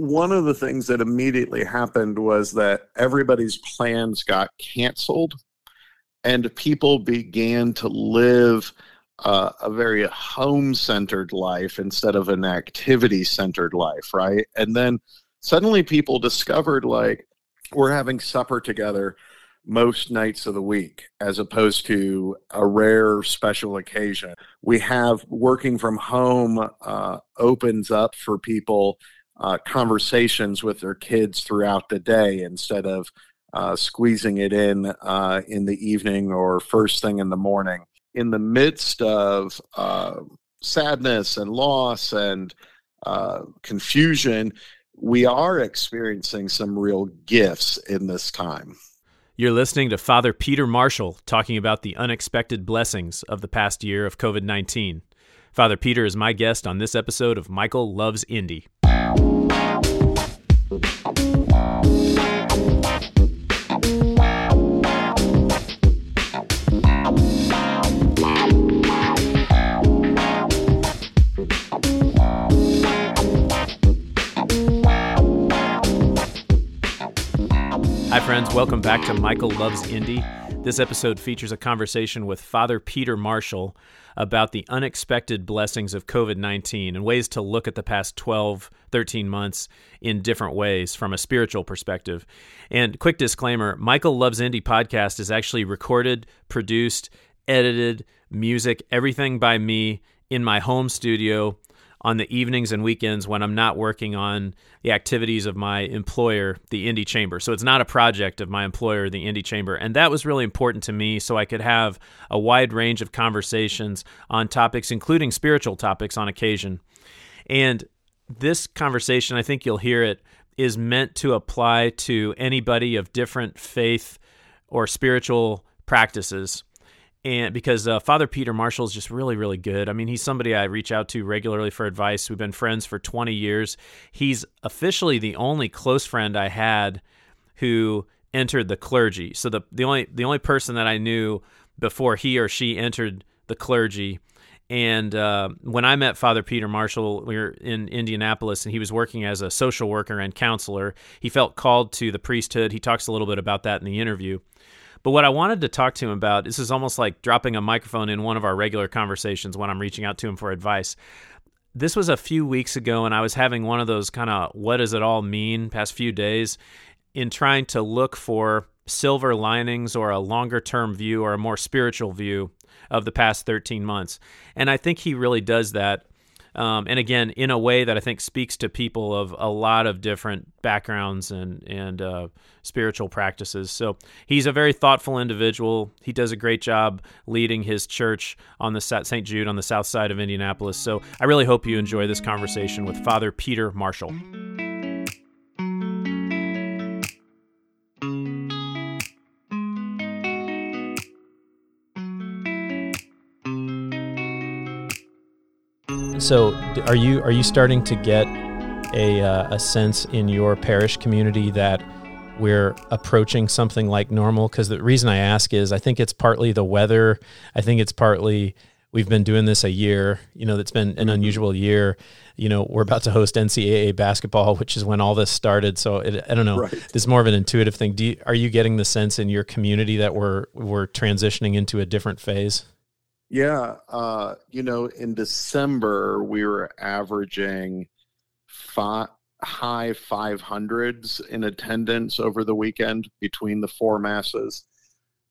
one of the things that immediately happened was that everybody's plans got canceled and people began to live uh, a very home centered life instead of an activity centered life, right? And then suddenly people discovered like we're having supper together most nights of the week as opposed to a rare special occasion. We have working from home uh, opens up for people uh, conversations with their kids throughout the day instead of uh, squeezing it in uh, in the evening or first thing in the morning. In the midst of uh, sadness and loss and uh, confusion, we are experiencing some real gifts in this time. You're listening to Father Peter Marshall talking about the unexpected blessings of the past year of COVID 19. Father Peter is my guest on this episode of Michael Loves Indy. Hi, friends. Welcome back to Michael Loves Indy. This episode features a conversation with Father Peter Marshall about the unexpected blessings of COVID 19 and ways to look at the past 12, 13 months in different ways from a spiritual perspective. And quick disclaimer Michael Loves Indy podcast is actually recorded, produced, edited, music, everything by me in my home studio on the evenings and weekends when I'm not working on the activities of my employer, the Indy Chamber. So it's not a project of my employer, the Indy Chamber. And that was really important to me so I could have a wide range of conversations on topics, including spiritual topics on occasion. And this conversation, I think you'll hear it, is meant to apply to anybody of different faith or spiritual practices and because uh, Father Peter Marshall is just really, really good. I mean, he's somebody I reach out to regularly for advice. We've been friends for 20 years. He's officially the only close friend I had who entered the clergy. So the the only the only person that I knew before he or she entered the clergy. And uh, when I met Father Peter Marshall, we were in Indianapolis, and he was working as a social worker and counselor. He felt called to the priesthood. He talks a little bit about that in the interview. But what I wanted to talk to him about, this is almost like dropping a microphone in one of our regular conversations when I'm reaching out to him for advice. This was a few weeks ago, and I was having one of those kind of what does it all mean past few days in trying to look for silver linings or a longer term view or a more spiritual view of the past 13 months. And I think he really does that um, and again, in a way that I think speaks to people of a lot of different backgrounds and and uh, spiritual practices. So he's a very thoughtful individual. He does a great job leading his church on the St. Jude on the south side of Indianapolis. So I really hope you enjoy this conversation with Father Peter Marshall. So, are you are you starting to get a uh, a sense in your parish community that we're approaching something like normal? Because the reason I ask is I think it's partly the weather. I think it's partly we've been doing this a year. You know, that's been an mm-hmm. unusual year. You know, we're about to host NCAA basketball, which is when all this started. So it, I don't know. Right. This is more of an intuitive thing. Do you, are you getting the sense in your community that we're we're transitioning into a different phase? Yeah, uh, you know, in December we were averaging five, high 500s in attendance over the weekend between the four masses.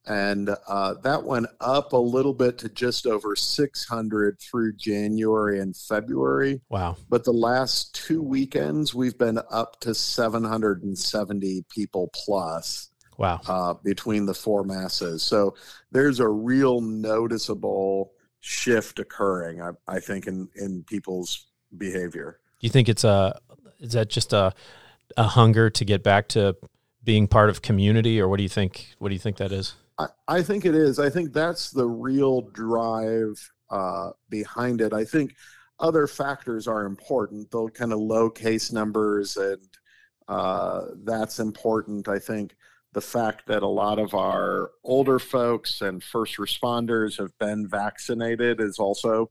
And uh, that went up a little bit to just over 600 through January and February. Wow. But the last two weekends, we've been up to 770 people plus. Wow. Uh, between the four masses. So there's a real noticeable shift occurring, I, I think, in, in people's behavior. Do you think it's a, is that just a, a hunger to get back to being part of community or what do you think, what do you think that is? I, I think it is. I think that's the real drive uh, behind it. I think other factors are important, the kind of low case numbers and uh, that's important. I think the fact that a lot of our older folks and first responders have been vaccinated is also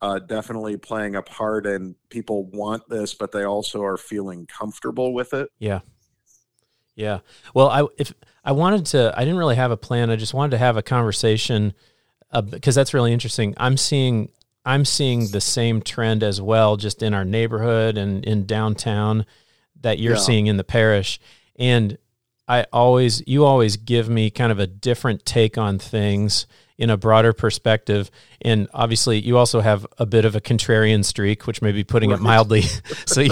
uh, definitely playing a part and people want this but they also are feeling comfortable with it. Yeah. Yeah. Well i if i wanted to i didn't really have a plan. I just wanted to have a conversation uh, because that's really interesting. I'm seeing i'm seeing the same trend as well just in our neighborhood and in downtown that you're yeah. seeing in the parish. And i always you always give me kind of a different take on things in a broader perspective. And obviously, you also have a bit of a contrarian streak, which may be putting right. it mildly. so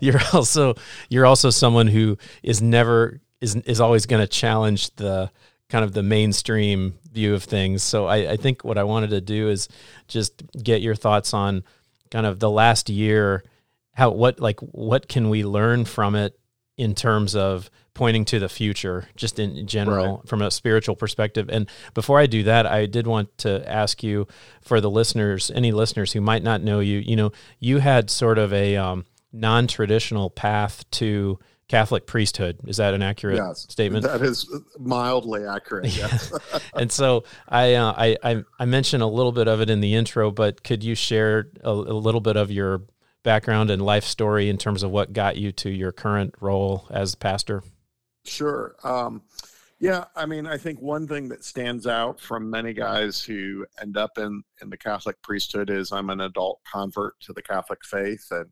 you're also you're also someone who is never is is always going to challenge the kind of the mainstream view of things. So I, I think what I wanted to do is just get your thoughts on kind of the last year how what like what can we learn from it in terms of pointing to the future, just in general right. from a spiritual perspective. And before I do that, I did want to ask you for the listeners, any listeners who might not know you, you know, you had sort of a um, non traditional path to Catholic priesthood. Is that an accurate yes, statement? That is mildly accurate. Yes. and so I, uh, I, I I mentioned a little bit of it in the intro, but could you share a, a little bit of your background and life story in terms of what got you to your current role as pastor? Sure. Um, yeah, I mean, I think one thing that stands out from many guys who end up in, in the Catholic priesthood is I'm an adult convert to the Catholic faith. And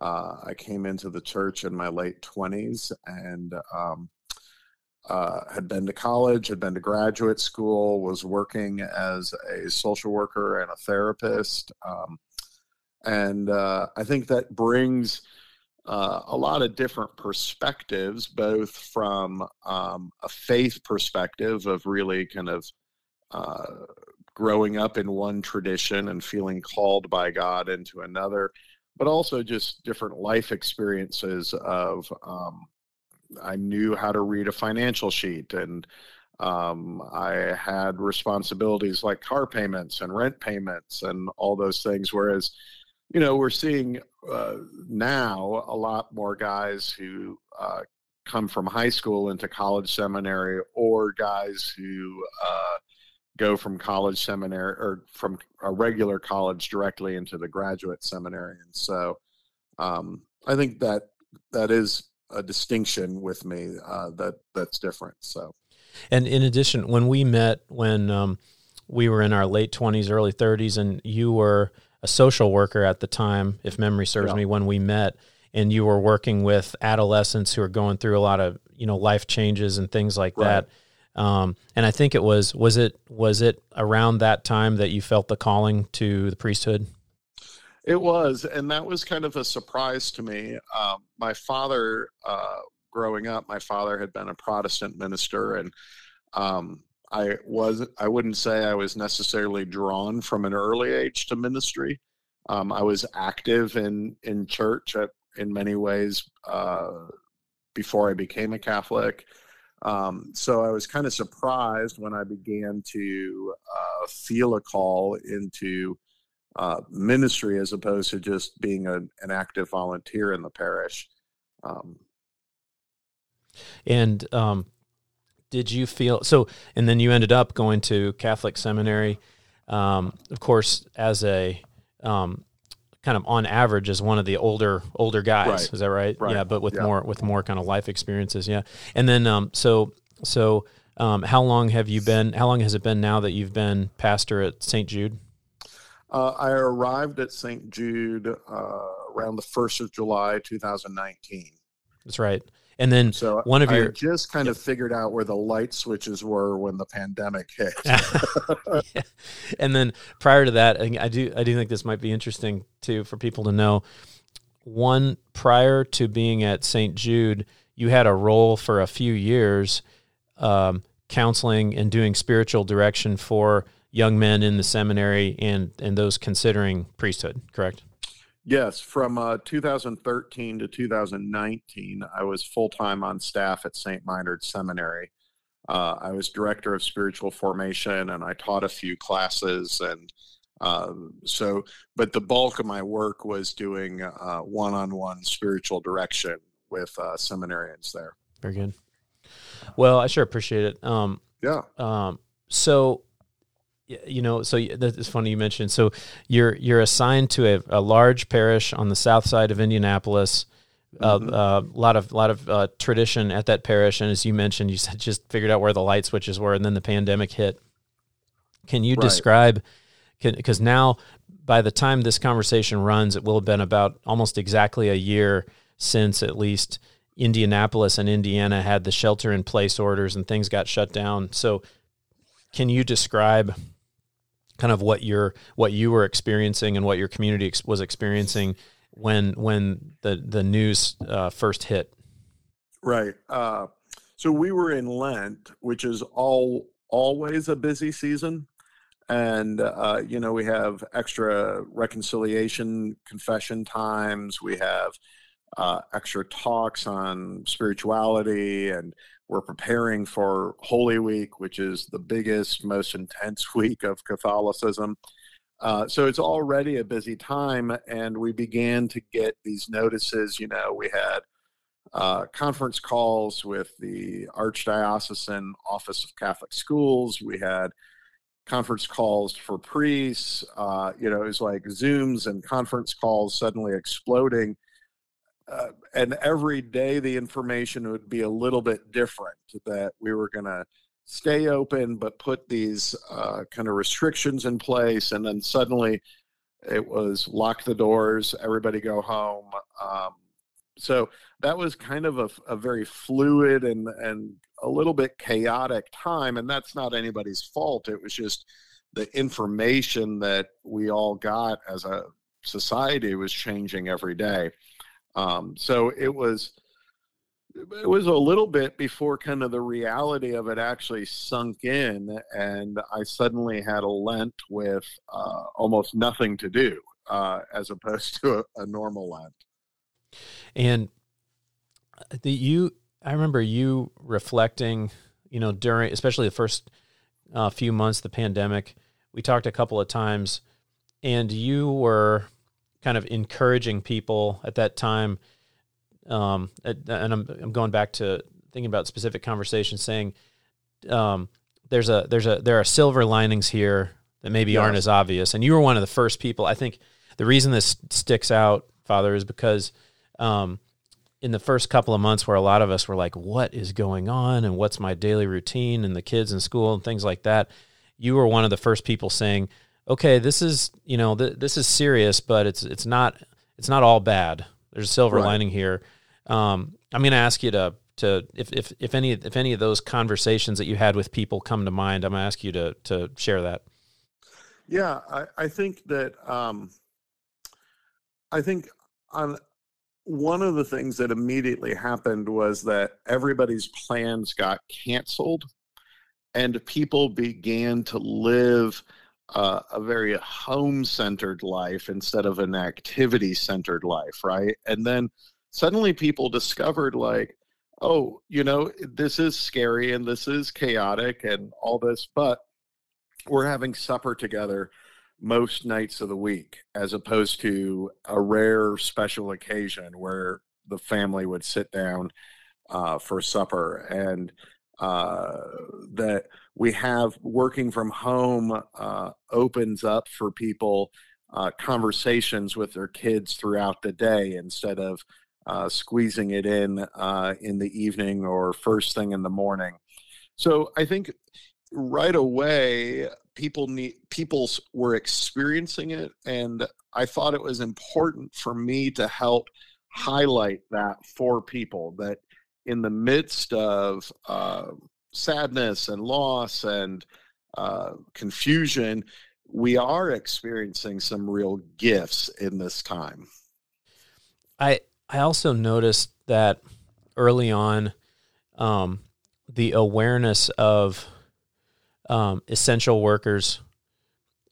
uh, I came into the church in my late 20s and um, uh, had been to college, had been to graduate school, was working as a social worker and a therapist. Um, and uh, I think that brings uh, a lot of different perspectives, both from um, a faith perspective of really kind of uh, growing up in one tradition and feeling called by God into another, but also just different life experiences of um, I knew how to read a financial sheet and um, I had responsibilities like car payments and rent payments and all those things. Whereas you know, we're seeing uh, now a lot more guys who uh, come from high school into college seminary or guys who uh, go from college seminary or from a regular college directly into the graduate seminary. And so um, I think that that is a distinction with me uh, that that's different. So, and in addition, when we met, when um, we were in our late 20s, early 30s, and you were a social worker at the time, if memory serves yeah. me, when we met, and you were working with adolescents who are going through a lot of you know life changes and things like right. that. Um, and I think it was was it was it around that time that you felt the calling to the priesthood. It was, and that was kind of a surprise to me. Um, my father, uh, growing up, my father had been a Protestant minister, and um, I was I wouldn't say I was necessarily drawn from an early age to ministry. Um, I was active in in church at, in many ways uh, before I became a Catholic. Um, so I was kind of surprised when I began to uh, feel a call into uh, ministry as opposed to just being a, an active volunteer in the parish. Um, and um, did you feel so? And then you ended up going to Catholic seminary, um, of course, as a um, kind of on average as one of the older older guys. Right. Is that right? right? Yeah, but with yeah. more with more kind of life experiences. Yeah, and then um, so so um, how long have you been? How long has it been now that you've been pastor at St. Jude? Uh, I arrived at St. Jude uh, around the first of July, two thousand nineteen. That's right. And then so one of I your just kind of figured out where the light switches were when the pandemic hit. yeah. And then prior to that, I do I do think this might be interesting too for people to know. One prior to being at St. Jude, you had a role for a few years, um, counseling and doing spiritual direction for young men in the seminary and and those considering priesthood. Correct? Yes, from uh, 2013 to 2019, I was full time on staff at St. Meinrad Seminary. Uh, I was director of spiritual formation and I taught a few classes. And uh, so, but the bulk of my work was doing one on one spiritual direction with uh, seminarians there. Very good. Well, I sure appreciate it. Um, yeah. Um, so, you know, so that's funny you mentioned. So you're you're assigned to a, a large parish on the south side of Indianapolis. A mm-hmm. uh, lot of lot of uh, tradition at that parish, and as you mentioned, you said just figured out where the light switches were, and then the pandemic hit. Can you right. describe? Because now, by the time this conversation runs, it will have been about almost exactly a year since at least Indianapolis and Indiana had the shelter in place orders and things got shut down. So, can you describe kind of what you're what you were experiencing and what your community ex- was experiencing when when the the news uh, first hit? Right. Uh, so we were in Lent, which is all always a busy season, and uh, you know we have extra reconciliation confession times. We have uh, extra talks on spirituality and we're preparing for Holy Week, which is the biggest, most intense week of Catholicism. Uh, so it's already a busy time, and we began to get these notices. You know, we had uh, conference calls with the Archdiocesan Office of Catholic Schools. We had conference calls for priests. Uh, you know, it was like Zooms and conference calls suddenly exploding uh, and every day the information would be a little bit different that we were going to stay open but put these uh, kind of restrictions in place and then suddenly it was lock the doors everybody go home um, so that was kind of a, a, very fluid and, and a little bit chaotic time and that's not anybody's fault it was just the information that we all got as a society was changing every day um, so it was it was a little bit before kind of the reality of it actually sunk in, and I suddenly had a Lent with uh, almost nothing to do uh, as opposed to a, a normal Lent. And the you, I remember you reflecting, you know, during especially the first uh, few months the pandemic. We talked a couple of times, and you were kind of encouraging people at that time. Um, and I'm, I'm going back to thinking about specific conversations, saying um, there's a there's a there are silver linings here that maybe yes. aren't as obvious. And you were one of the first people. I think the reason this sticks out, Father, is because um, in the first couple of months, where a lot of us were like, "What is going on?" and "What's my daily routine?" and the kids in school and things like that, you were one of the first people saying, okay, this is you know th- this is serious, but it's it's not it's not all bad. There's a silver right. lining here. Um, I'm going to ask you to to if, if if any if any of those conversations that you had with people come to mind, I'm going to ask you to to share that. Yeah, I, I think that um, I think on one of the things that immediately happened was that everybody's plans got canceled and people began to live uh, a very home centered life instead of an activity centered life, right? And then suddenly people discovered, like, oh, you know, this is scary and this is chaotic and all this, but we're having supper together most nights of the week as opposed to a rare special occasion where the family would sit down uh, for supper and uh, that we have working from home uh, opens up for people uh, conversations with their kids throughout the day instead of uh, squeezing it in uh, in the evening or first thing in the morning. So I think right away people need people were experiencing it, and I thought it was important for me to help highlight that for people that in the midst of uh, sadness and loss and uh, confusion, we are experiencing some real gifts in this time. I I also noticed that early on, um, the awareness of um, essential workers,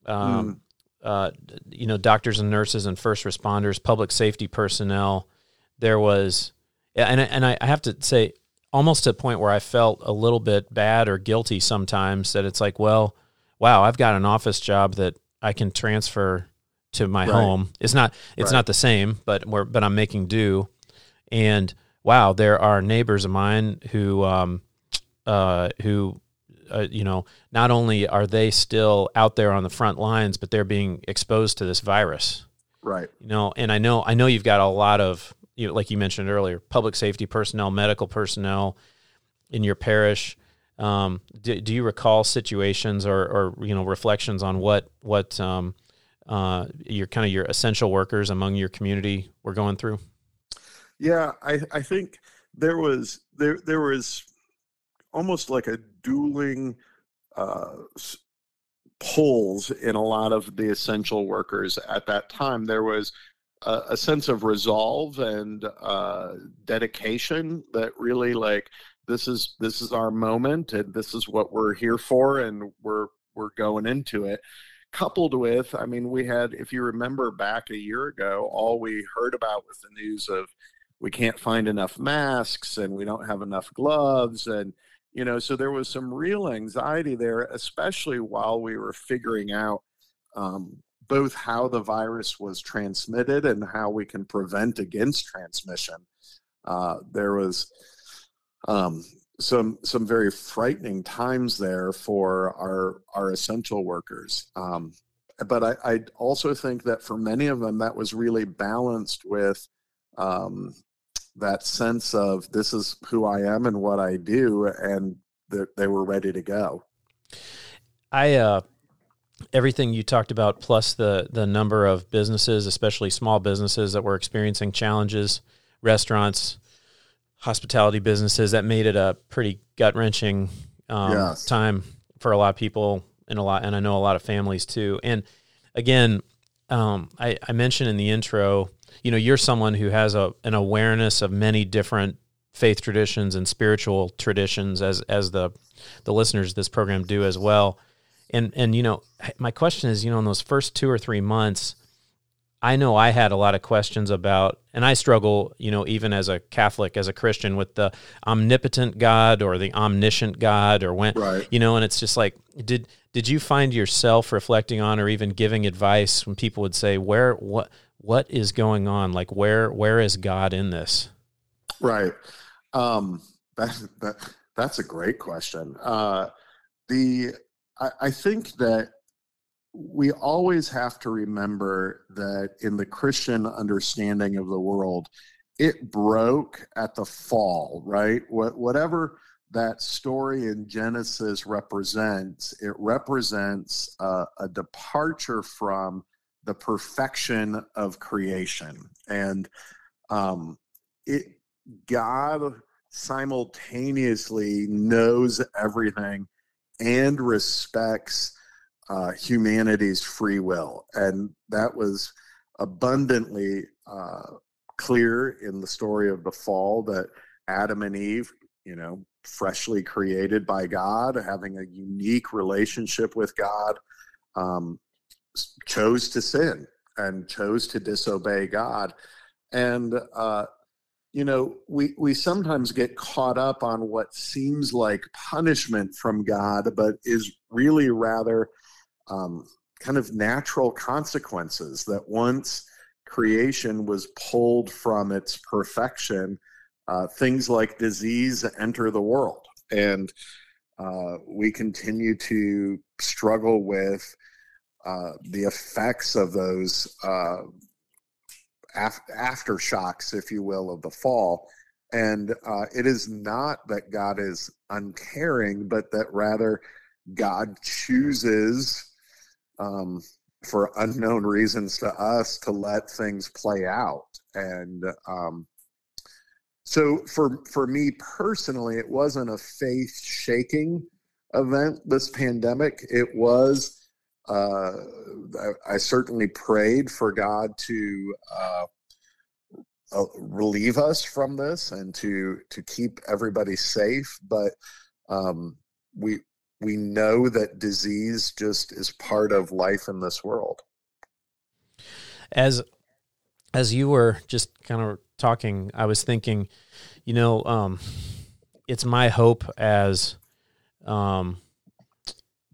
um, mm. uh, you know, doctors and nurses and first responders, public safety personnel. There was, and and I have to say, almost to a point where I felt a little bit bad or guilty sometimes that it's like, well, wow, I've got an office job that I can transfer to my right. home. It's not it's right. not the same, but we're, but I'm making do. And wow, there are neighbors of mine who um, uh, who uh, you know, not only are they still out there on the front lines, but they're being exposed to this virus. Right. You know, and I know I know you've got a lot of you know, like you mentioned earlier, public safety personnel, medical personnel in your parish. Um, do, do, you recall situations or, or, you know reflections on what what um, uh, your kind of your essential workers among your community were going through? Yeah, I, I think there was there there was almost like a dueling uh, pulls in a lot of the essential workers at that time. There was a, a sense of resolve and uh, dedication that really like this is this is our moment and this is what we're here for and we're we're going into it. Coupled with i mean we had if you remember back a year ago all we heard about was the news of we can't find enough masks and we don't have enough gloves and you know so there was some real anxiety there especially while we were figuring out um, both how the virus was transmitted and how we can prevent against transmission. Uh, there was um, some some very frightening times there for our our essential workers. Um, but I, I, also think that for many of them, that was really balanced with um, that sense of this is who I am and what I do, and that they were ready to go. I uh, everything you talked about, plus the the number of businesses, especially small businesses that were experiencing challenges, restaurants, hospitality businesses, that made it a pretty gut wrenching um, yes. time for a lot of people and a lot, and I know a lot of families too. And again, um, I, I mentioned in the intro, you know, you're someone who has a an awareness of many different faith traditions and spiritual traditions, as as the the listeners of this program do as well and and you know my question is you know in those first two or three months i know i had a lot of questions about and i struggle you know even as a catholic as a christian with the omnipotent god or the omniscient god or when right. you know and it's just like did did you find yourself reflecting on or even giving advice when people would say where what what is going on? Like where where is god in this? Right. Um that, that that's a great question. Uh the I, think that we always have to remember that in the Christian understanding of the world, it broke at the fall, right? What, whatever that story in Genesis represents, it represents a departure from the perfection of creation. And um, it, God simultaneously knows everything and respects uh, humanity's free will. And that was abundantly uh, clear in the story of the fall that Adam and Eve, you know, freshly created by God, having a unique relationship with God, um, chose to sin and chose to disobey God. And uh, you know, we, we sometimes get caught up on what seems like punishment from God, but is really rather um, kind of natural consequences that once creation was pulled from its perfection, uh, things like disease enter the world. And uh, we continue to struggle with uh, the effects of those uh, af- aftershocks, if you will, of the fall. And uh, it is not that God is uncaring, but that rather God chooses, um, for unknown reasons to us, to let things play out. And um, so, for for me personally, it wasn't a faith shaking event. This pandemic, it was uh, I, I, certainly prayed for God to uh, uh, relieve us from this and to to keep everybody safe. But um, we we know that disease just is part of life in this world. As as you were just kind of talking, I was thinking, you know, um, it's my hope as um,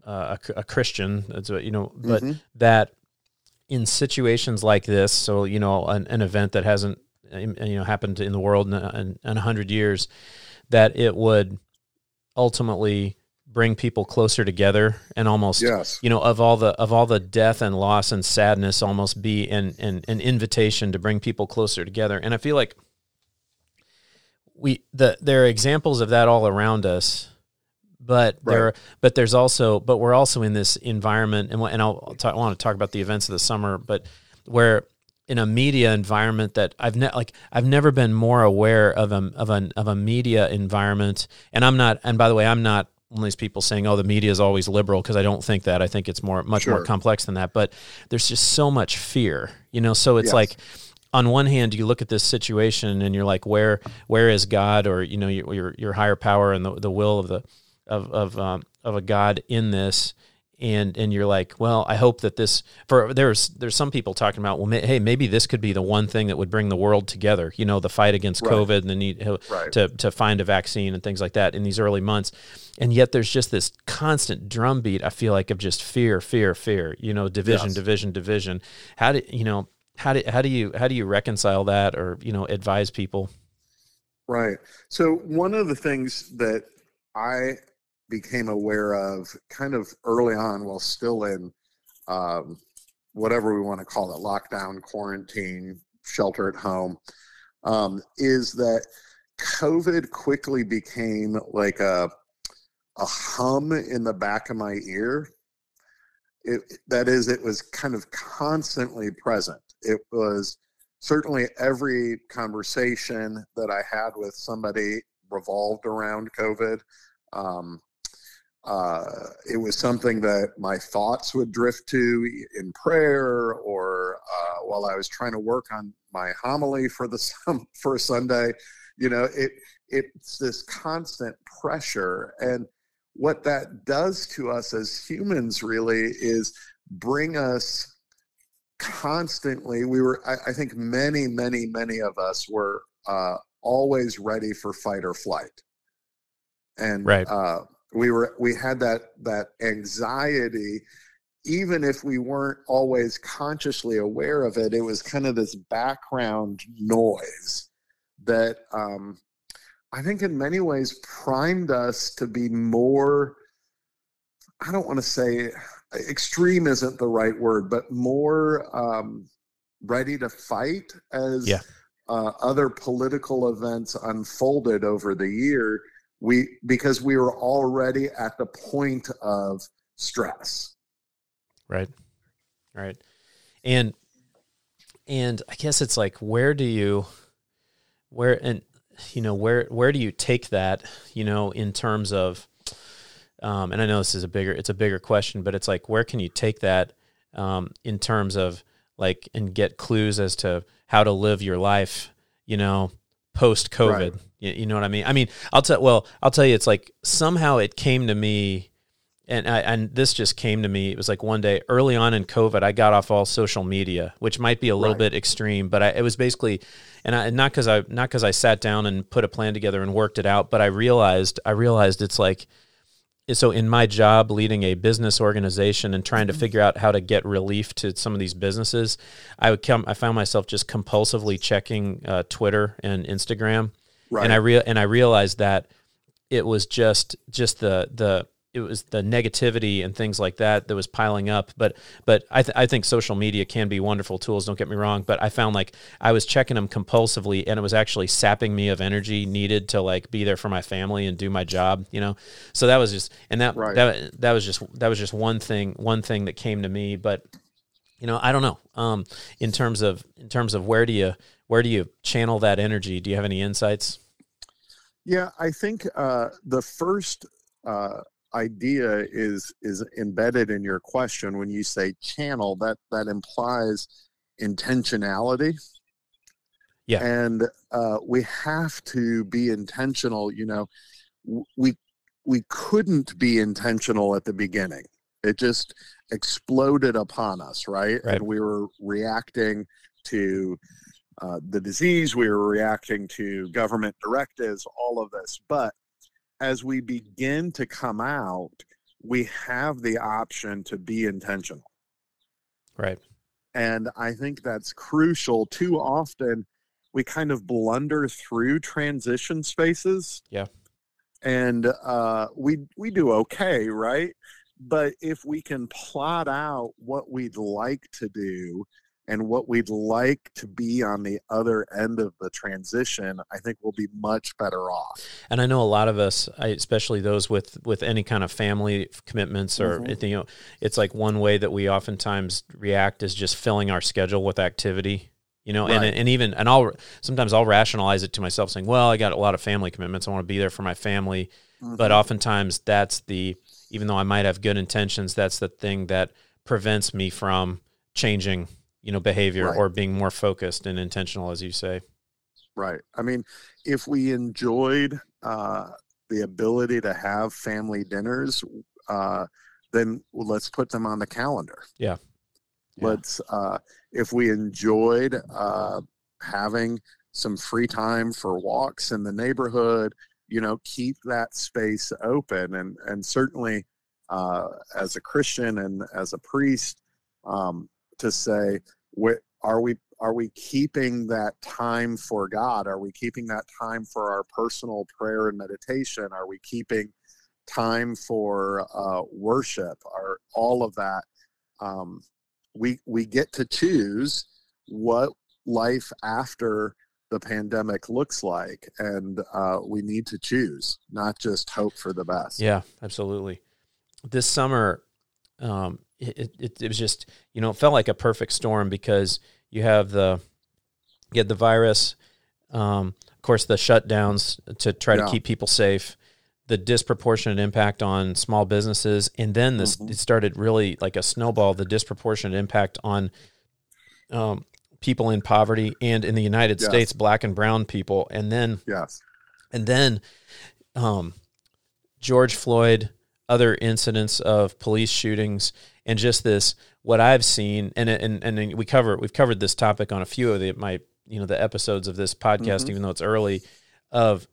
uh, a, a, Christian, that's what, you know, but mm-hmm. that in situations like this, so you know, an, an event that hasn't you know happened in the world in a hundred years, that it would ultimately bring people closer together and almost yes. you know of all the of all the death and loss and sadness almost be an, an an invitation to bring people closer together and i feel like we the there are examples of that all around us but right. there but there's also but we're also in this environment and and I'll talk, I want to talk about the events of the summer but where in a media environment that I've ne- like I've never been more aware of a of a of a media environment. And I'm not. And by the way, I'm not one of these people saying, "Oh, the media is always liberal," because I don't think that. I think it's more much sure. more complex than that. But there's just so much fear, you know. So it's yes. like. On one hand, you look at this situation and you're like, where, where is God, or you know, your your, your higher power and the, the will of the, of of um, of a God in this, and and you're like, well, I hope that this for there's there's some people talking about, well, may, hey, maybe this could be the one thing that would bring the world together. You know, the fight against right. COVID and the need right. to to find a vaccine and things like that in these early months. And yet, there's just this constant drumbeat. I feel like of just fear, fear, fear. You know, division, yes. division, division. How do you know? How do how do you how do you reconcile that, or you know, advise people? Right. So one of the things that I became aware of kind of early on while still in um, whatever we want to call it lockdown, quarantine, shelter at home um, is that COVID quickly became like a, a hum in the back of my ear. It, that is, it was kind of constantly present. It was certainly every conversation that I had with somebody revolved around COVID. Um, uh, it was something that my thoughts would drift to in prayer or uh, while I was trying to work on my homily for the for Sunday. You know, it it's this constant pressure, and what that does to us as humans really is bring us constantly. We were, I, I think, many, many, many of us were uh, always ready for fight or flight, and right. Uh, we were we had that that anxiety even if we weren't always consciously aware of it it was kind of this background noise that um, i think in many ways primed us to be more i don't want to say extreme isn't the right word but more um, ready to fight as yeah. uh, other political events unfolded over the year we because we were already at the point of stress. Right. Right. And and i guess it's like where do you where and you know where where do you take that you know in terms of um, and i know this is a bigger it's a bigger question but it's like where can you take that um, in terms of like and get clues as to how to live your life you know post covid right. You, you, know what I mean? I mean, I'll tell. Well, I'll tell you. It's like somehow it came to me, and I, and this just came to me. It was like one day early on in COVID, I got off all social media, which might be a little right. bit extreme, but I, it was basically, and I, not because I not because I sat down and put a plan together and worked it out, but I realized I realized it's like so in my job leading a business organization and trying to mm-hmm. figure out how to get relief to some of these businesses i would come i found myself just compulsively checking uh, twitter and instagram Right. And I real and I realized that it was just just the the it was the negativity and things like that that was piling up. But but I th- I think social media can be wonderful tools. Don't get me wrong. But I found like I was checking them compulsively, and it was actually sapping me of energy needed to like be there for my family and do my job. You know. So that was just and that right. that that was just that was just one thing one thing that came to me. But you know I don't know. Um, in terms of in terms of where do you where do you channel that energy? Do you have any insights? Yeah, I think uh, the first uh, idea is is embedded in your question when you say channel. That that implies intentionality. Yeah, and uh, we have to be intentional. You know, we we couldn't be intentional at the beginning. It just exploded upon us, right? right. And we were reacting to uh, the disease, we were reacting to government directives, all of this. But as we begin to come out, we have the option to be intentional. Right. And I think that's crucial. Too often, we kind of blunder through transition spaces. Yeah. and uh, we we do okay, right? But if we can plot out what we'd like to do and what we'd like to be on the other end of the transition, I think we'll be much better off. And I know a lot of us, especially those with with any kind of family commitments, or mm-hmm. you know, it's like one way that we oftentimes react is just filling our schedule with activity. You know, right. and and even and I'll sometimes I'll rationalize it to myself, saying, "Well, I got a lot of family commitments. I want to be there for my family." Mm-hmm. But oftentimes, that's the even though I might have good intentions, that's the thing that prevents me from changing you know behavior right. or being more focused and intentional as you say. Right. I mean if we enjoyed uh, the ability to have family dinners uh, then let's put them on the calendar. Yeah, yeah. let's uh, if we enjoyed uh, having some free time for walks in the neighborhood you know keep that space open. And and certainly uh, as a christian and as a priest um, to say are we are we keeping that time for God? Are we keeping that time for our personal prayer and meditation? Are we keeping time for uh, worship? Are all of that? Um, we we get to choose what life after the pandemic looks like, and uh, we need to choose, not just hope for the best. Yeah, absolutely. This summer, um, it, it, it was just you know it felt like a perfect storm because you have the you had the virus, um, of course the shutdowns to try yeah. to keep people safe, the disproportionate impact on small businesses, and then this mm-hmm. it started really like a snowball. The disproportionate impact on um, people in poverty and in the United yes. States, black and brown people, and then yes, and then um, George Floyd, other incidents of police shootings and just this what I've seen and and and we cover we've covered this topic on a few of the my you know the episodes of this podcast mm-hmm. even though it's early of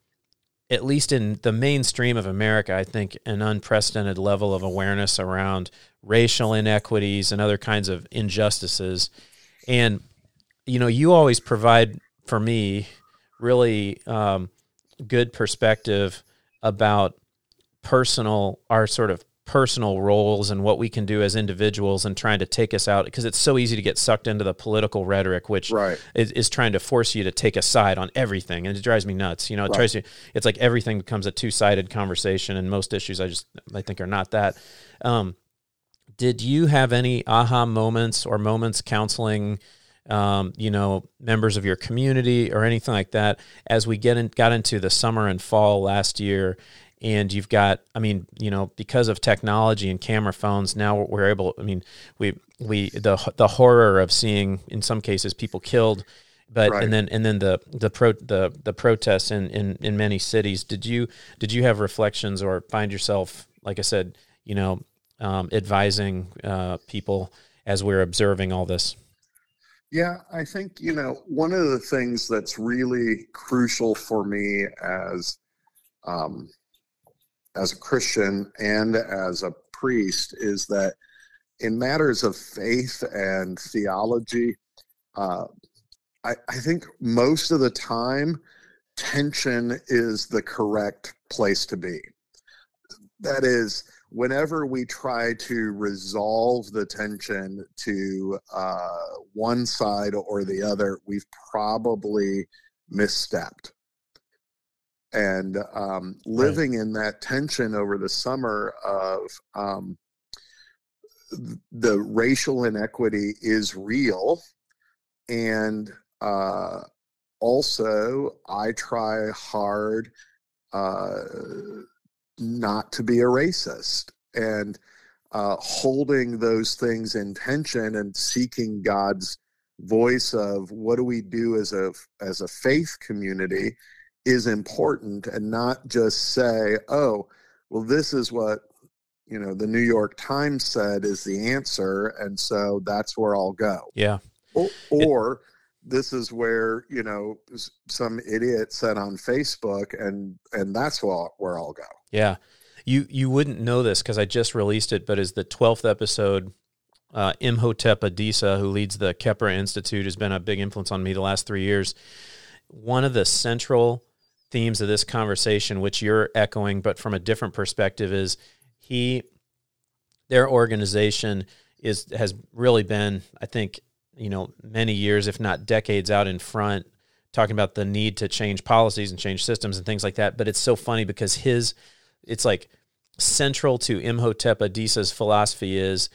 at least in the mainstream of America I think an unprecedented level of awareness around racial inequities and other kinds of injustices and you know you always provide for me really um, good perspective about personal our sort of personal roles and what we can do as individuals and trying to take us out because it's so easy to get sucked into the political rhetoric which right. is, is, trying to force you to take a side on everything and it drives me nuts you know it right. tries to it's like everything becomes a two-sided conversation and most issues i just i think are not that um, did you have any aha moments or moments counseling um, you know members of your community or anything like that as we get in, got into the summer and fall last year and you've got i mean you know because of technology and camera phones now we're able i mean we we the the horror of seeing in some cases people killed. But right. and then and then the the pro the the protests in, in in many cities. Did you did you have reflections or find yourself like i said you know um, advising uh, people as we're observing all this? Yeah i think you know one of the things that's really crucial for me as um, as a Christian and as a priest is that in matters of faith and theology, uh, I, I think most of the time, tension is the correct place to be. That is, whenever we try to resolve the tension to uh, one side or the other, we've probably misstepped and um, living right. in that tension over the summer of um, the racial inequity is real and uh, also i try hard uh, not to be a racist and uh, holding those things in tension and seeking god's voice of what do we do as a as a faith community is important and not just say, oh, well, this is what you know the New York Times said is the answer, and so that's where I'll go. Yeah. Or, or it, this is where you know some idiot said on Facebook, and and that's where I'll, where I'll go. Yeah. You you wouldn't know this because I just released it, but is the twelfth episode. Uh, Imhotep Adisa, who leads the Kheprw Institute, has been a big influence on me the last three years. One of the central themes of this conversation, which you're echoing, but from a different perspective, is he, their organization is has really been, I think, you know, many years, if not decades, out in front, talking about the need to change policies and change systems and things like that. But it's so funny because his, it's like central to Imhotep Adisa's philosophy is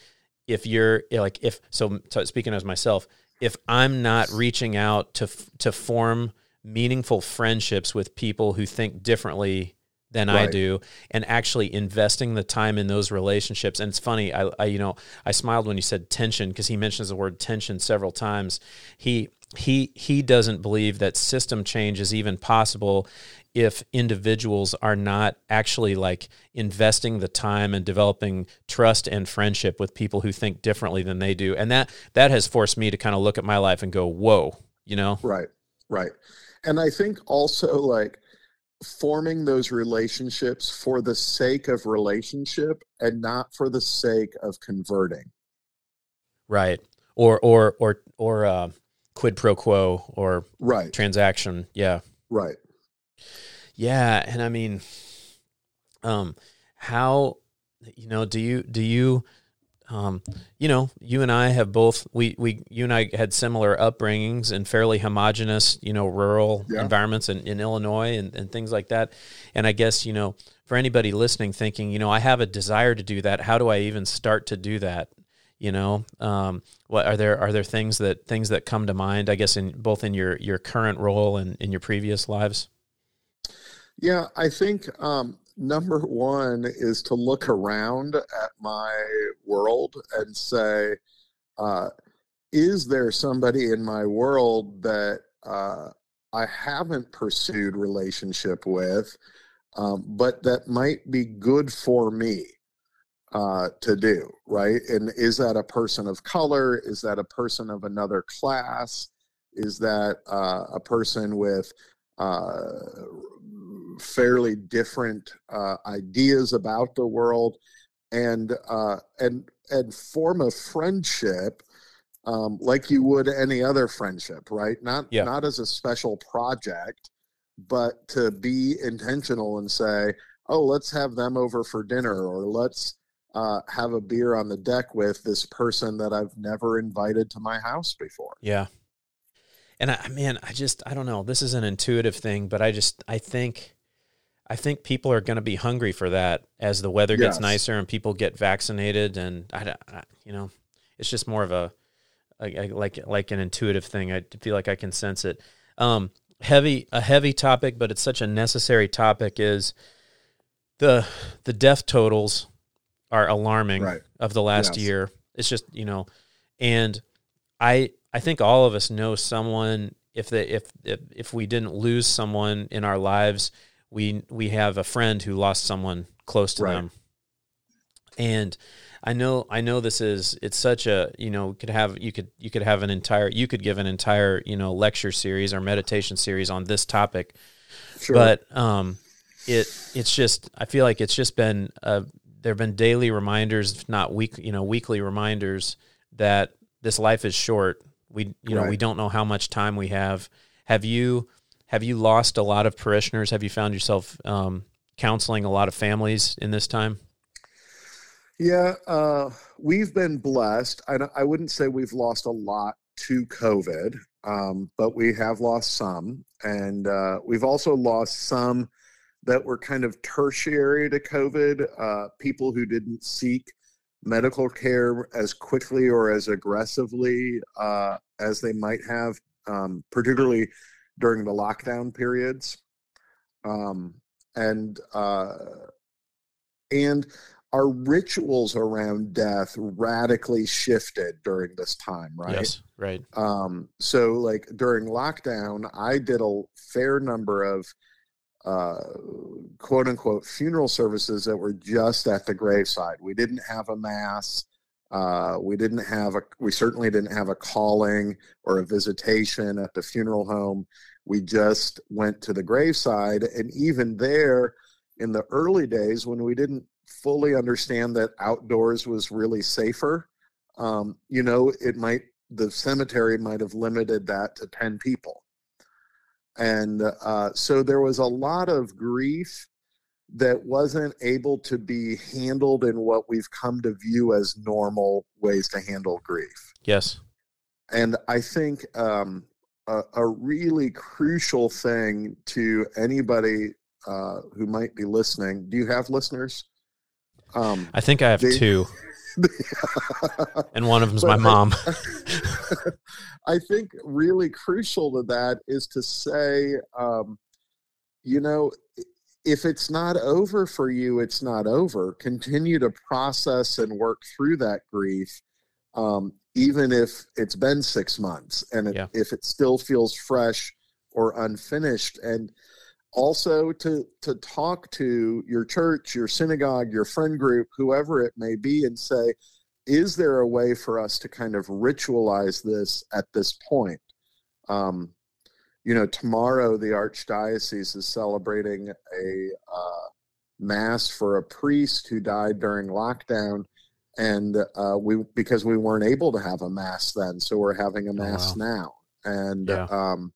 if you're like if so, so speaking as myself, if I'm not reaching out to to form meaningful friendships with people who think differently than right. I do and actually investing the time in those relationships. And it's funny, I, I you know, I smiled when you said tension because he mentions the word tension several times. He he he doesn't believe that system change is even possible if individuals are not actually like investing the time and developing trust and friendship with people who think differently than they do and that that has forced me to kind of look at my life and go whoa you know right right and i think also like forming those relationships for the sake of relationship and not for the sake of converting. Right. Or or or or uh, quid pro quo or right. transaction. Yeah. Right. Yeah and i mean um how you know do you do you um, you know, you and I have both we we you and I had similar upbringings in fairly homogenous, you know, rural yeah. environments in, in Illinois and, and things like that. And I guess, you know, for anybody listening thinking, you know, I have a desire to do that, how do I even start to do that? You know, um, what are there are there things that things that come to mind, I guess in both in your your current role and in your previous lives? Yeah, I think um, number one is to look around at my world and say, uh, is there somebody in my world that uh, I haven't pursued relationship with, um, but that might be good for me uh, to do, right? And is that a person of color? Is that a person of another class? Is that uh, a person with uh, fairly different uh, ideas about the world and uh, and and form a friendship um, like you would any other friendship, right? Not yeah. not as a special project, but to be intentional and say, oh, let's have them over for dinner, or let's uh, have a beer on the deck with this person that I've never invited to my house before. Yeah. And I, man, I just, I don't know. This is an intuitive thing, but I just, I think I think people are going to be hungry for that as the weather gets yes. nicer and people get vaccinated. And I, I, you know, it's just more of a, a, a, like like an intuitive thing. I feel like I can sense it. Um, heavy a heavy topic, but it's such a necessary topic. Is the the death totals are alarming right. of the last yes. year. It's just you know, and I I think all of us know someone if they if if, if we didn't lose someone in our lives we we have a friend who lost someone close to right. them. And i know i know this is it's such a you know could have you could you could have an entire you could give an entire you know lecture series or meditation series on this topic. Sure. but um it it's just i feel like it's just been uh there have been daily reminders if not week you know weekly reminders that this life is short. We you know we don't know how much time we have. Have you have you lost a lot of parishioners? Have you found yourself um, counseling a lot of families in this time? Yeah, uh, we've been blessed. I, I wouldn't say we've lost a lot to COVID, um, but we have lost some. And uh, we've also lost some that were kind of tertiary to COVID, uh, people who didn't seek medical care as quickly or as aggressively uh, as they might have, um, particularly during the lockdown periods. Um, and uh, and our rituals around death radically shifted during this time, right? Yes, right. Um, so, like during lockdown, I did a fair number of uh, quote unquote funeral services that were just at the graveside. We didn't have a mass. Uh, we didn't have a, we certainly didn't have a calling or a visitation at the funeral home. We just went to the graveside. And even there, in the early days when we didn't fully understand that outdoors was really safer, um, you know, it might, the cemetery might have limited that to 10 people. and uh, so there was a lot of grief that wasn't able to be handled in what we've come to view as normal ways to handle grief. Yes. And I think um, a, a, really crucial thing to anybody uh, who might be listening. Do you have listeners? Um, I think I have they, two. and one of them's my mom. I think really crucial to that is to say, um, you know, if it's not over for you, it's not over. Continue to process and work through that grief, um, even if it's been six months and yeah. if it still feels fresh or unfinished. And also to to talk to your church, your synagogue, your friend group, whoever it may be, and say, is there a way for us to kind of ritualize this at this point? Um, you know, tomorrow the Archdiocese is celebrating a uh, mass for a priest who died during lockdown, and uh, we because we weren't able to have a mass then, so we're having a oh, mass oh, wow. now, and yeah. um,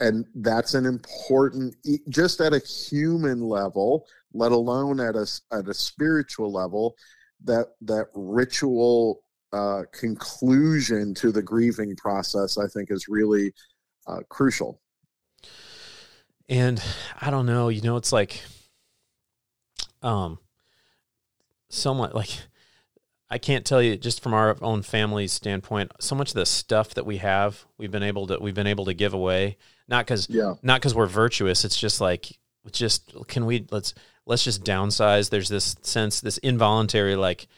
and that's an important just at a human level, let alone at a at a spiritual level that that ritual uh, conclusion to the grieving process, I think, is really uh, crucial. And I don't know, you know, it's like, um, somewhat like I can't tell you just from our own family's standpoint, so much of the stuff that we have, we've been able to we've been able to give away. Not because yeah. not because we're virtuous. It's just like just can we let's let's just downsize. There's this sense, this involuntary like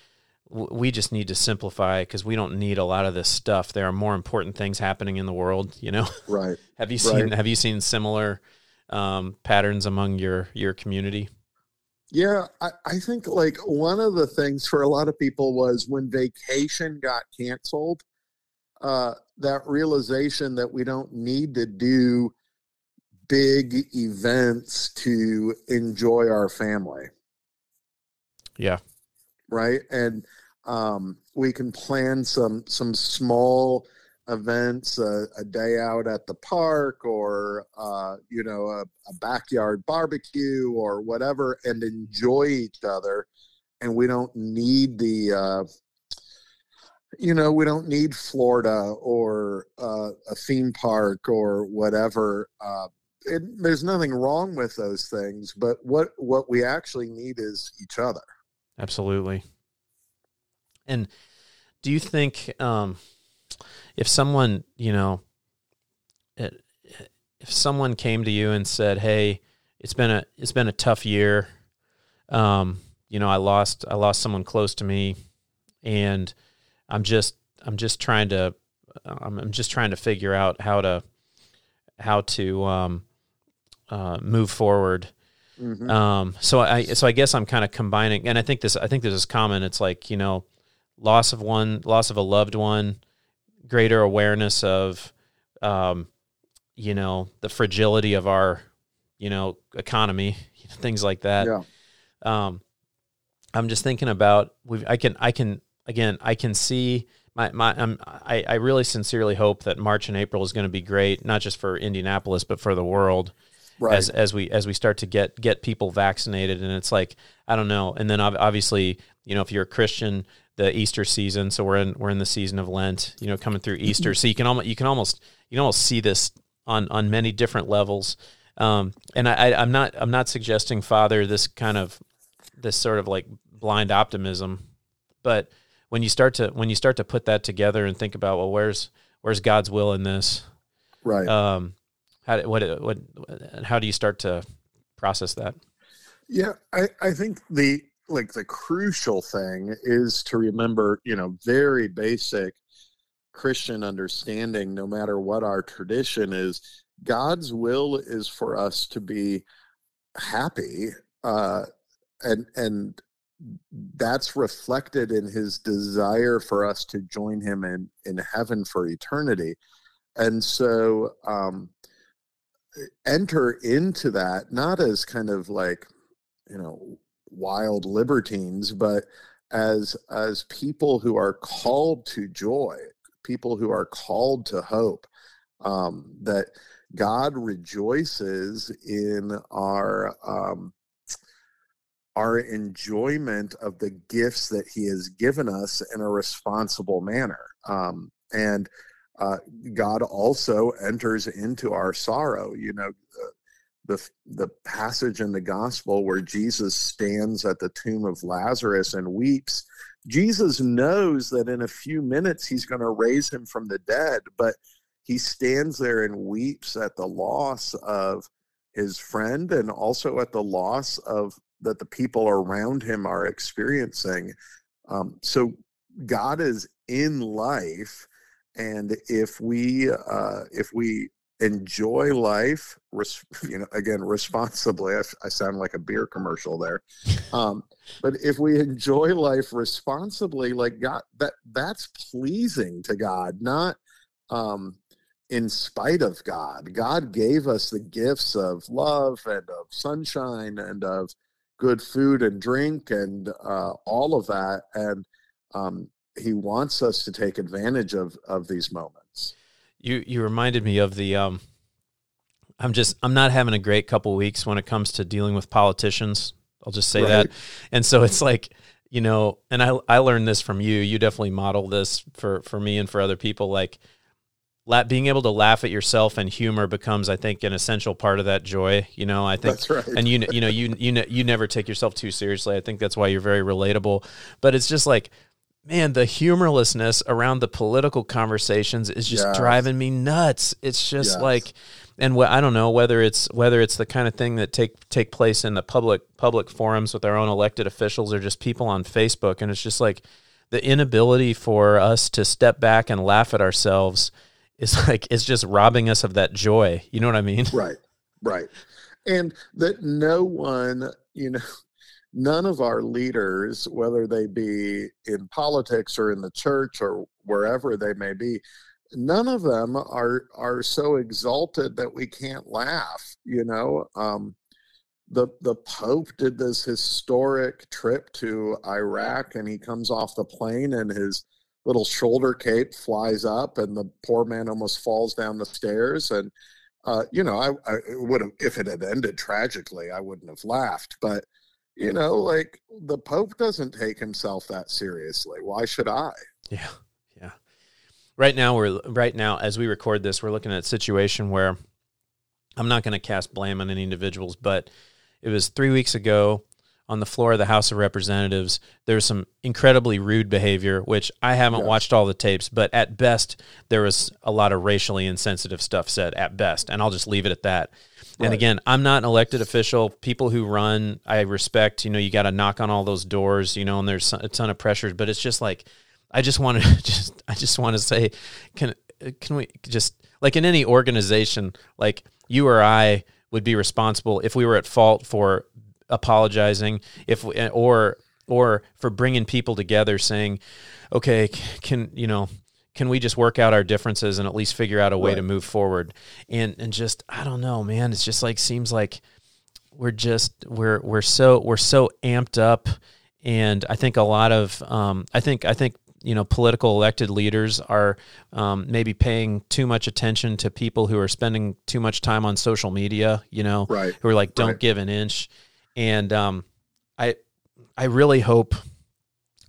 we just need to simplify because we don't need a lot of this stuff. There are more important things happening in the world, you know. Right. have you seen right. Have you seen similar um, patterns among your your community? Yeah, I, I think like one of the things for a lot of people was when vacation got canceled, uh, that realization that we don't need to do big events to enjoy our family. Yeah. Right. And um, we can plan some some small events, uh, a day out at the park, or uh, you know, a, a, backyard barbecue, or whatever, and enjoy each other. And we don't need the, uh, you know, we don't need Florida or uh, a theme park or whatever. Uh, it, there's nothing wrong with those things, but what what we actually need is each other. Absolutely. And do you think um, if someone, you know, if someone came to you and said, "Hey, it's been a it's been a tough year. Um, you know, I lost I lost someone close to me, and I'm just I'm just trying to I'm, I'm just trying to figure out how to how to um, uh, move forward." Mm-hmm. Um, so I so I guess I'm kind of combining, and I think this I think this is common. It's like you know, loss of one, loss of a loved one, greater awareness of, um, you know, the fragility of our, you know, economy, things like that. Yeah. Um, I'm just thinking about we I can I can again I can see my my um, I I really sincerely hope that March and April is going to be great, not just for Indianapolis but for the world. Right. As as we as we start to get get people vaccinated, and it's like I don't know, and then obviously you know if you're a Christian, the Easter season. So we're in we're in the season of Lent, you know, coming through Easter. So you can almost you can almost you can almost see this on on many different levels. Um, and I, I, am not I'm not suggesting Father this kind of this sort of like blind optimism, but when you start to when you start to put that together and think about well where's where's God's will in this, right? Um, how what what how do you start to process that? Yeah, I I think the like the crucial thing is to remember, you know, very basic Christian understanding, no matter what our tradition is, God's will is for us to be happy. Uh, and, and that's reflected in his desire for us to join him in, in heaven for eternity. And so, um, enter into that not as kind of like, you know, wild libertines, but as as people who are called to joy, people who are called to hope. Um, that God rejoices in our um, our enjoyment of the gifts that He has given us in a responsible manner. Um, and uh, God also enters into our sorrow. You know, the the passage in the gospel where Jesus stands at the tomb of Lazarus and weeps. Jesus knows that in a few minutes he's going to raise him from the dead, but he stands there and weeps at the loss of his friend and also at the loss of that the people around him are experiencing. Um, so God is in life, and if we uh, if we enjoy life, res- you know, again responsibly. I, I, sound like a beer commercial there, um, but if we enjoy life responsibly, like God, that that's pleasing to God, not um, in spite of God. God gave us the gifts of love and of sunshine and of good food and drink and uh, all of that, and um, He wants us to take advantage of of these moments. You you reminded me of the um, I'm just I'm not having a great couple weeks when it comes to dealing with politicians. I'll just say right. that. And so it's like, you know, and I I learned this from you. You definitely model this for for me and for other people like being able to laugh at yourself and humor becomes I think an essential part of that joy, you know. I think That's right. and you you know you you you never take yourself too seriously. I think that's why you're very relatable. But it's just like man, the humorlessness around the political conversations is just yes. driving me nuts. It's just yes. like, and wh- I don't know whether it's whether it's the kind of thing that take take place in the public public forums with our own elected officials or just people on Facebook, and it's just like the inability for us to step back and laugh at ourselves is like it's just robbing us of that joy. You know what I mean? Right, right, and that no one, you know none of our leaders, whether they be in politics or in the church or wherever they may be, none of them are are so exalted that we can't laugh. You know, um, the the Pope did this historic trip to Iraq, and he comes off the plane, and his little shoulder cape flies up, and the poor man almost falls down the stairs, and. Uh, you know, I, I would have if it had ended tragically, I wouldn't have laughed. But you know, like the Pope doesn't take himself that seriously. Why should I? Yeah. Yeah. Right now we're right now as we record this, we're looking at a situation where I'm not going to cast blame on any individuals, but it was 3 weeks ago on the floor of the House of Representatives, there was some incredibly rude behavior, which I haven't yes. watched all the tapes, but at best, there was a lot of racially insensitive stuff said at best. And I'll just leave it at that. And again, I'm not an elected official. People who run, I respect. You know, you got to knock on all those doors. You know, and there's a ton of pressures. But it's just like, I just want to just, I just want to say, can can we just like in any organization, like you or I would be responsible if we were at fault for apologizing, if or or for bringing people together, saying, okay, can you know can we just work out our differences and at least figure out a way right. to move forward and and just i don't know man it's just like seems like we're just we're we're so we're so amped up and i think a lot of um, i think i think you know political elected leaders are um, maybe paying too much attention to people who are spending too much time on social media you know right. who are like don't right. give an inch and um, i i really hope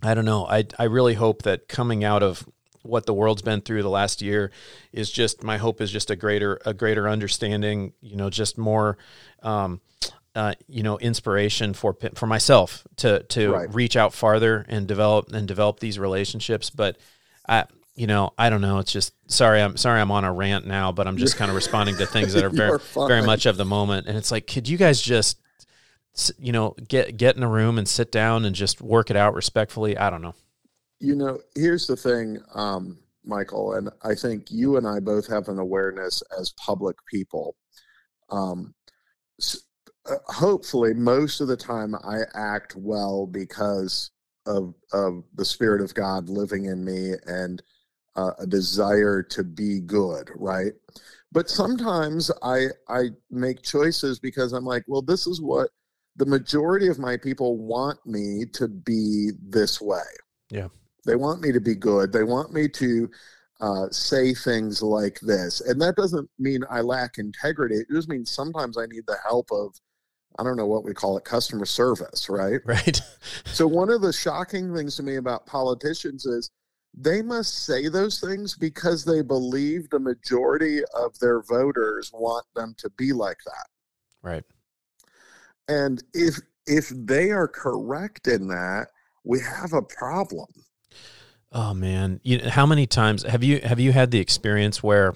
i don't know i i really hope that coming out of what the world's been through the last year is just my hope is just a greater a greater understanding you know just more um, uh, you know inspiration for for myself to to right. reach out farther and develop and develop these relationships. But I you know I don't know. It's just sorry I'm sorry I'm on a rant now but I'm just kind of responding to things that are very very much of the moment. And it's like could you guys just you know get get in a room and sit down and just work it out respectfully? I don't know you know, here's the thing, um, Michael, and I think you and I both have an awareness as public people. Um, uh, hopefully, most of the time, I act well because of of the Spirit of God living in me and uh, a desire to be good, right? But sometimes I I make choices because I'm like, well, this is what the majority of my people want me to be this way. Yeah. They want me to be good. They want me to uh, say things like this. And that doesn't mean I lack integrity. It just means sometimes I need the help of, I don't know what we call it, customer service, right? Right. so, one of the shocking things to me about politicians is they must say those things because they believe the majority of their voters want them to be like that. Right. And if if they are correct in that, we have a problem. Oh man, you how many times have you have you had the experience where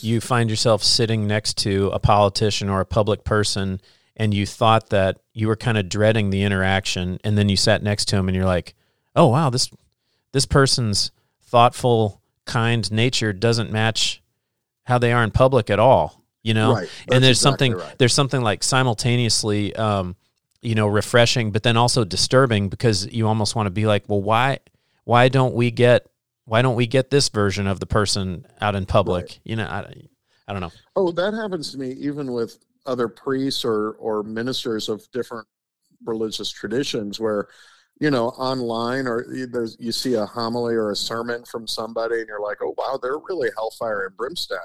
you find yourself sitting next to a politician or a public person and you thought that you were kind of dreading the interaction and then you sat next to him and you're like, "Oh wow, this this person's thoughtful, kind nature doesn't match how they are in public at all." You know? Right. and there's That's something right. there's something like simultaneously um, you know, refreshing but then also disturbing because you almost want to be like, "Well, why why don't we get why don't we get this version of the person out in public?" Right. You know, I, I don't know. Oh, that happens to me even with other priests or or ministers of different religious traditions where you know online or there's you see a homily or a sermon from somebody and you're like oh wow they're really hellfire and brimstone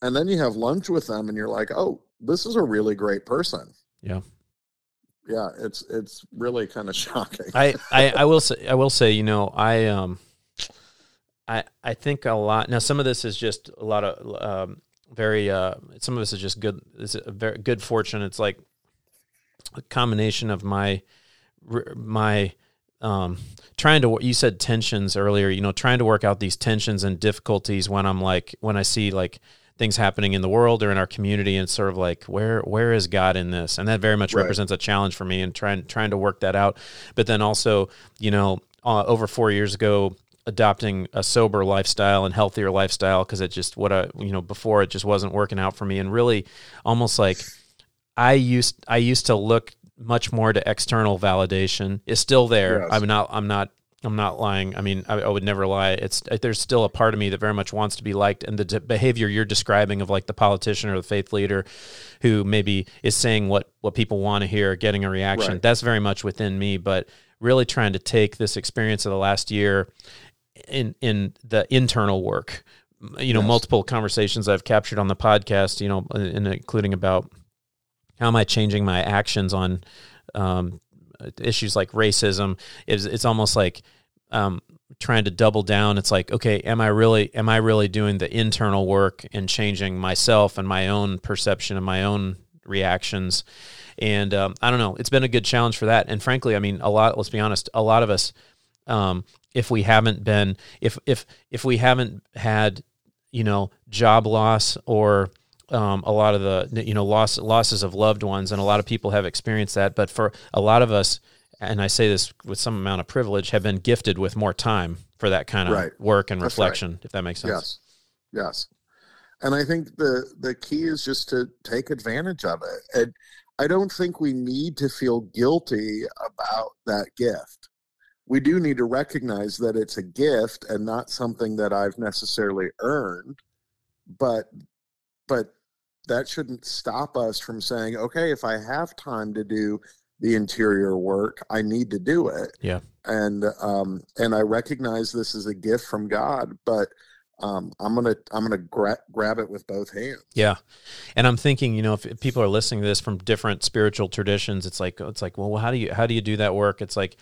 and then you have lunch with them and you're like oh this is a really great person Yeah. Yeah it's it's really kind of shocking. I, I, I will say I will say you know I um I I think a lot now some of this is just a lot of um, very uh some of this is just good is a very good fortune. It's like a combination of my my um trying to you said tensions earlier you know trying to work out these tensions and difficulties when I'm like when I see like things happening in the world or in our community and sort of like where where is God in this and that very much Right. represents a challenge for me and trying trying to work that out but then also you know uh, over 4 years ago adopting a sober lifestyle and healthier lifestyle because it just what I you know before it just wasn't working out for me and really almost like I used I used to look much more to external validation. It's still there. Yes. I'm not I'm not I'm not lying. I mean, I, I would never lie. It's there's still a part of me that very much wants to be liked, and the d- behavior you're describing of like the politician or the faith leader, who maybe is saying what what people want to hear, getting a reaction. Right. That's very much within me. But really trying to take this experience of the last year in in the internal work. You know, Yes. multiple conversations I've captured on the podcast. You know, and including about how am I changing my actions on um, issues like racism? Is it's almost like um, trying to double down. It's like, okay, am I really am I really doing the internal work and changing myself and my own perception and my own reactions? And um, I don't know. It's been a good challenge for that. And frankly, I mean, a lot. Let's be honest. A lot of us, um, if we haven't been, if if if we haven't had, you know, job loss or um, a lot of the you know loss losses of loved ones, and a lot of people have experienced that. But for a lot of us, and I say this with some amount of privilege, have been gifted with more time for that kind of Right. work and That's right. reflection. If that makes sense. Yes, yes. And I think the the key is just to take advantage of it. And I don't think we need to feel guilty about that gift. We do need to recognize that it's a gift and not something that I've necessarily earned. But but that shouldn't stop us from saying, okay, if I have time to do the interior work, I need to do it. Yeah. And um, and I recognize this is a gift from God, but um, I'm gonna I'm gonna gra- grab it with both hands. Yeah, and I'm thinking, you know, if, people are listening to this from different spiritual traditions, it's like it's like, well, how do you how do you do that work? It's like,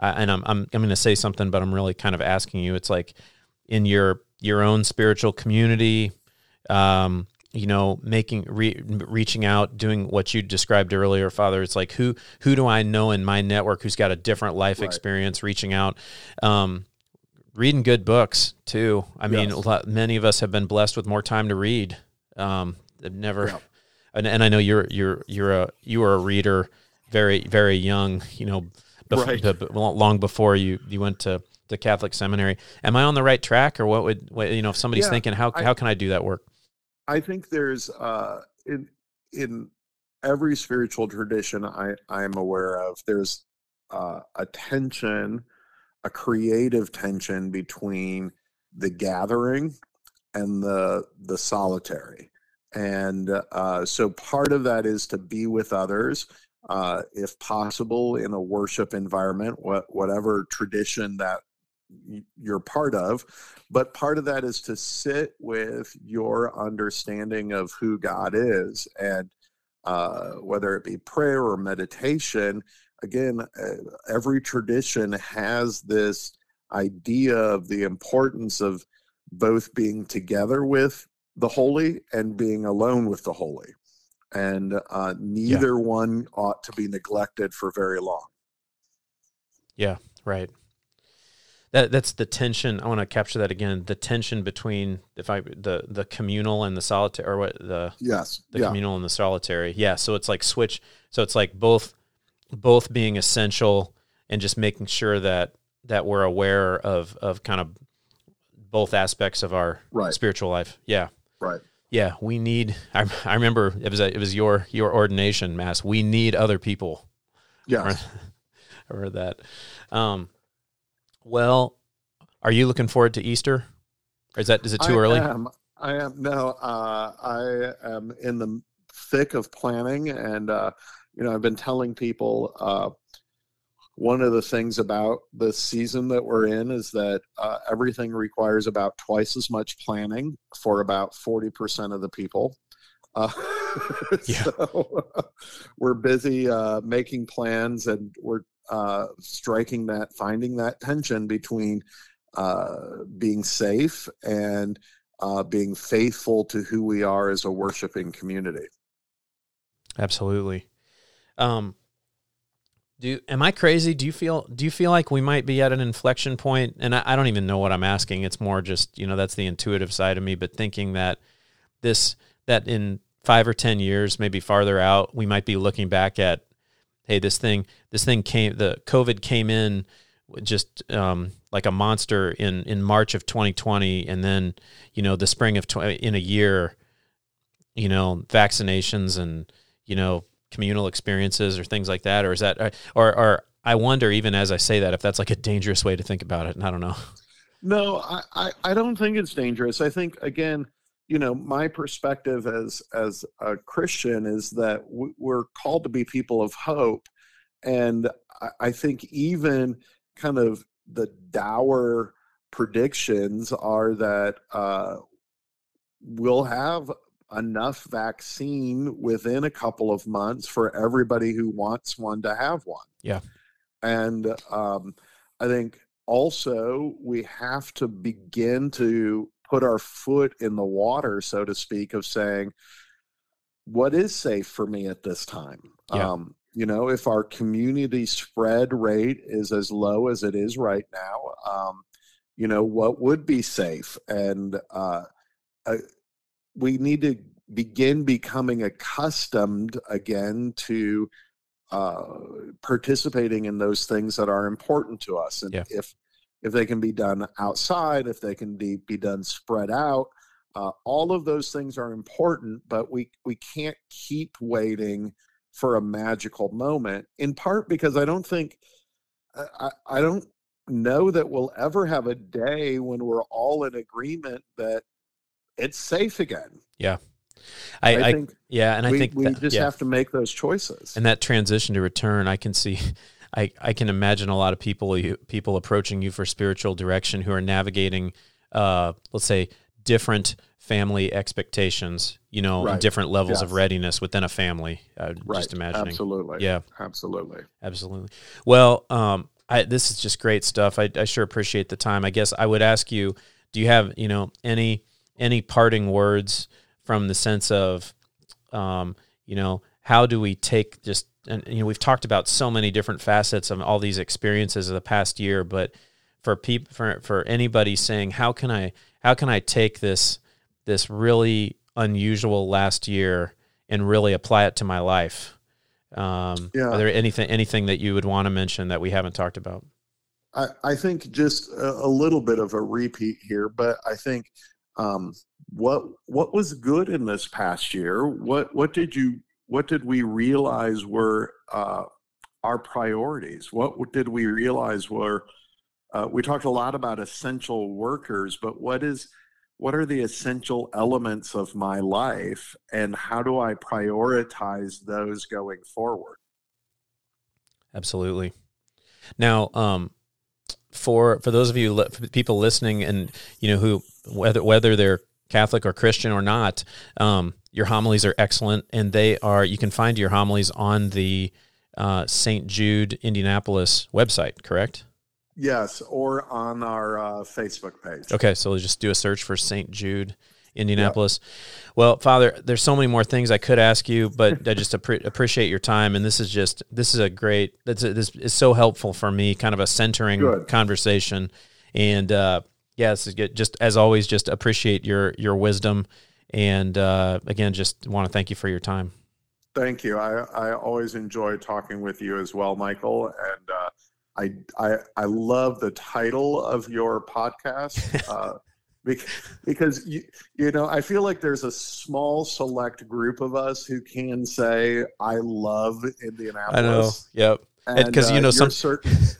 uh, and I'm I'm I'm going to say something, but I'm really kind of asking you. It's like in your your own spiritual community, um, you know, making re, reaching out, doing what you described earlier, Father. It's like who who do I know in my network who's got a different life Right. experience, reaching out. Um, reading good books too. I mean, Yes. a lot, many of us have been blessed with more time to read. Um, I've never, Yeah. and, and I know you're you're you're a you were a reader very very young. You know, bef- Right. long before you you went to the Catholic seminary. Am I on the right track, or what would what, you know if somebody's thinking how I- how can I do that work? I think there's uh, in in every spiritual tradition I I am aware of. There's uh, a tension, a creative tension between the gathering and the the solitary, and uh, so part of that is to be with others, uh, if possible, in a worship environment, what whatever tradition that you're part of but part of that is to sit with your understanding of who god is and uh, whether it be prayer or meditation again uh, every tradition has this idea of the importance of both being together with the holy and being alone with the holy and uh, neither yeah. one ought to be neglected for very long yeah right that that's the tension. I want to capture that again. The tension between if I the the communal and the solitary, or what the yes, the yeah. communal and the solitary. Yeah. So it's like switch. So it's like both both being essential and just making sure that that we're aware of of kind of both aspects of our right. spiritual life. Yeah. Right. Yeah, we need. I, I remember it was a, it was your your ordination mass. We need other people. Yeah, I heard that. Um, well, are you looking forward to Easter? Or is that is it too I early? Am. I am no. Uh, I am in the thick of planning, and uh, you know, I've been telling people uh, one of the things about the season that we're in is that uh, everything requires about twice as much planning for about forty percent of the people. Uh, yeah. so we're busy uh, making plans, and we're uh, striking that, finding that tension between uh, being safe and uh, being faithful to who we are as a worshiping community. Absolutely. Um, do am I crazy? Do you feel do you feel like we might be at an inflection point? And I, I don't even know what I'm asking. It's more just you know that's the intuitive side of me. But thinking that this that in five or ten years, maybe farther out, we might be looking back at hey, this thing, this thing came, the COVID came in just um, like a monster in in March of 2020, and then you know the spring of in a year, you know vaccinations and you know communal experiences or things like that, or is that or or I wonder even as I say that if that's like a dangerous way to think about it, and I don't know. No, I, I, I don't think it's dangerous. I think again, you know my perspective as as a christian is that we're called to be people of hope. And i think even kind of the dour predictions are that uh, we'll have enough vaccine within a couple of months for everybody who wants one to have one. Yeah. And um, i think also we have to begin to put our foot in the water, so to speak, of saying, what is safe for me at this time? Yeah. Um, you know, if our community spread rate is as low as it is right now, um, you know, what would be safe? And uh, uh, we need to begin becoming accustomed again to uh, participating in those things that are important to us. And yeah. if if they can be done outside, if they can be, be done spread out. Uh, all of those things are important, but we, we can't keep waiting for a magical moment, in part because I don't think, I, I don't know that we'll ever have a day when we're all in agreement that it's safe again. Yeah. I, I, think yeah, and I we, think we that, just yeah. have to make those choices. And that transition to return, I can see I, I can imagine a lot of people people approaching you for spiritual direction who are navigating, uh, let's say, different family expectations, you know, right. different levels yes. of readiness within a family. Uh, right. Just imagining. Absolutely. Yeah. Absolutely. Absolutely. Well, um, I, this is just great stuff. I, I sure appreciate the time. I guess I would ask you, do you have, you know, any any parting words from the sense of, um, you know, how do we take just and you know we've talked about so many different facets of all these experiences of the past year but for people for for anybody saying how can i how can i take this this really unusual last year and really apply it to my life? Um yeah. are there anything anything that you would want to mention that we haven't talked about? I i think just a, a little bit of a repeat here but i think um what what was good in this past year? What what did you what did we realize were uh, our priorities? What did we realize were uh, we talked a lot about essential workers, but what is what are the essential elements of my life, and how do I prioritize those going forward? Absolutely. Now, um, for for those of you people listening, and you know who whether whether they're Catholic or Christian or not, um, your homilies are excellent, and they are. You can find your homilies on the uh, St. Jude Indianapolis website, correct? Yes, or on our uh, Facebook page. Okay, so let's just do a search for St. Jude Indianapolis. Yep. Well, Father, there's so many more things I could ask you, but I just appreciate your time, and this is just this is a great. This is so helpful for me, kind of a centering Good. conversation, and uh, yeah, this is good. Just as always, just appreciate your your wisdom, and uh, again, just want to thank you for your time. Thank you. I I always enjoy talking with you as well, Michael, and. Uh, I, I, I love the title of your podcast uh, because, you, you know I feel like there's a small select group of us who can say I love Indianapolis. I know. Yep. Because you know some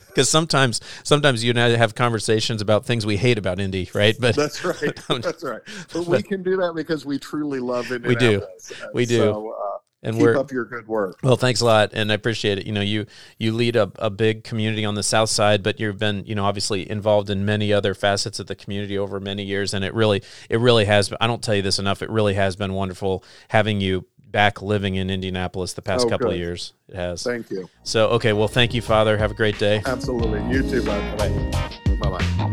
because sometimes sometimes you and I have conversations about things we hate about Indy, right? But that's right. that's right. But we can do that because we truly love Indianapolis. We do. We do. So, uh, and keep up your good work. Well, thanks a lot, and I appreciate it. You know, you you lead a, a big community on the South Side, but you've been you know obviously involved in many other facets of the community over many years, and it really it really has. I don't tell you this enough. It really has been wonderful having you back living in Indianapolis the past oh, couple good. of years. It has. Thank you. So okay, well, thank you, Father. Have a great day. Absolutely. You too, bud. Bye.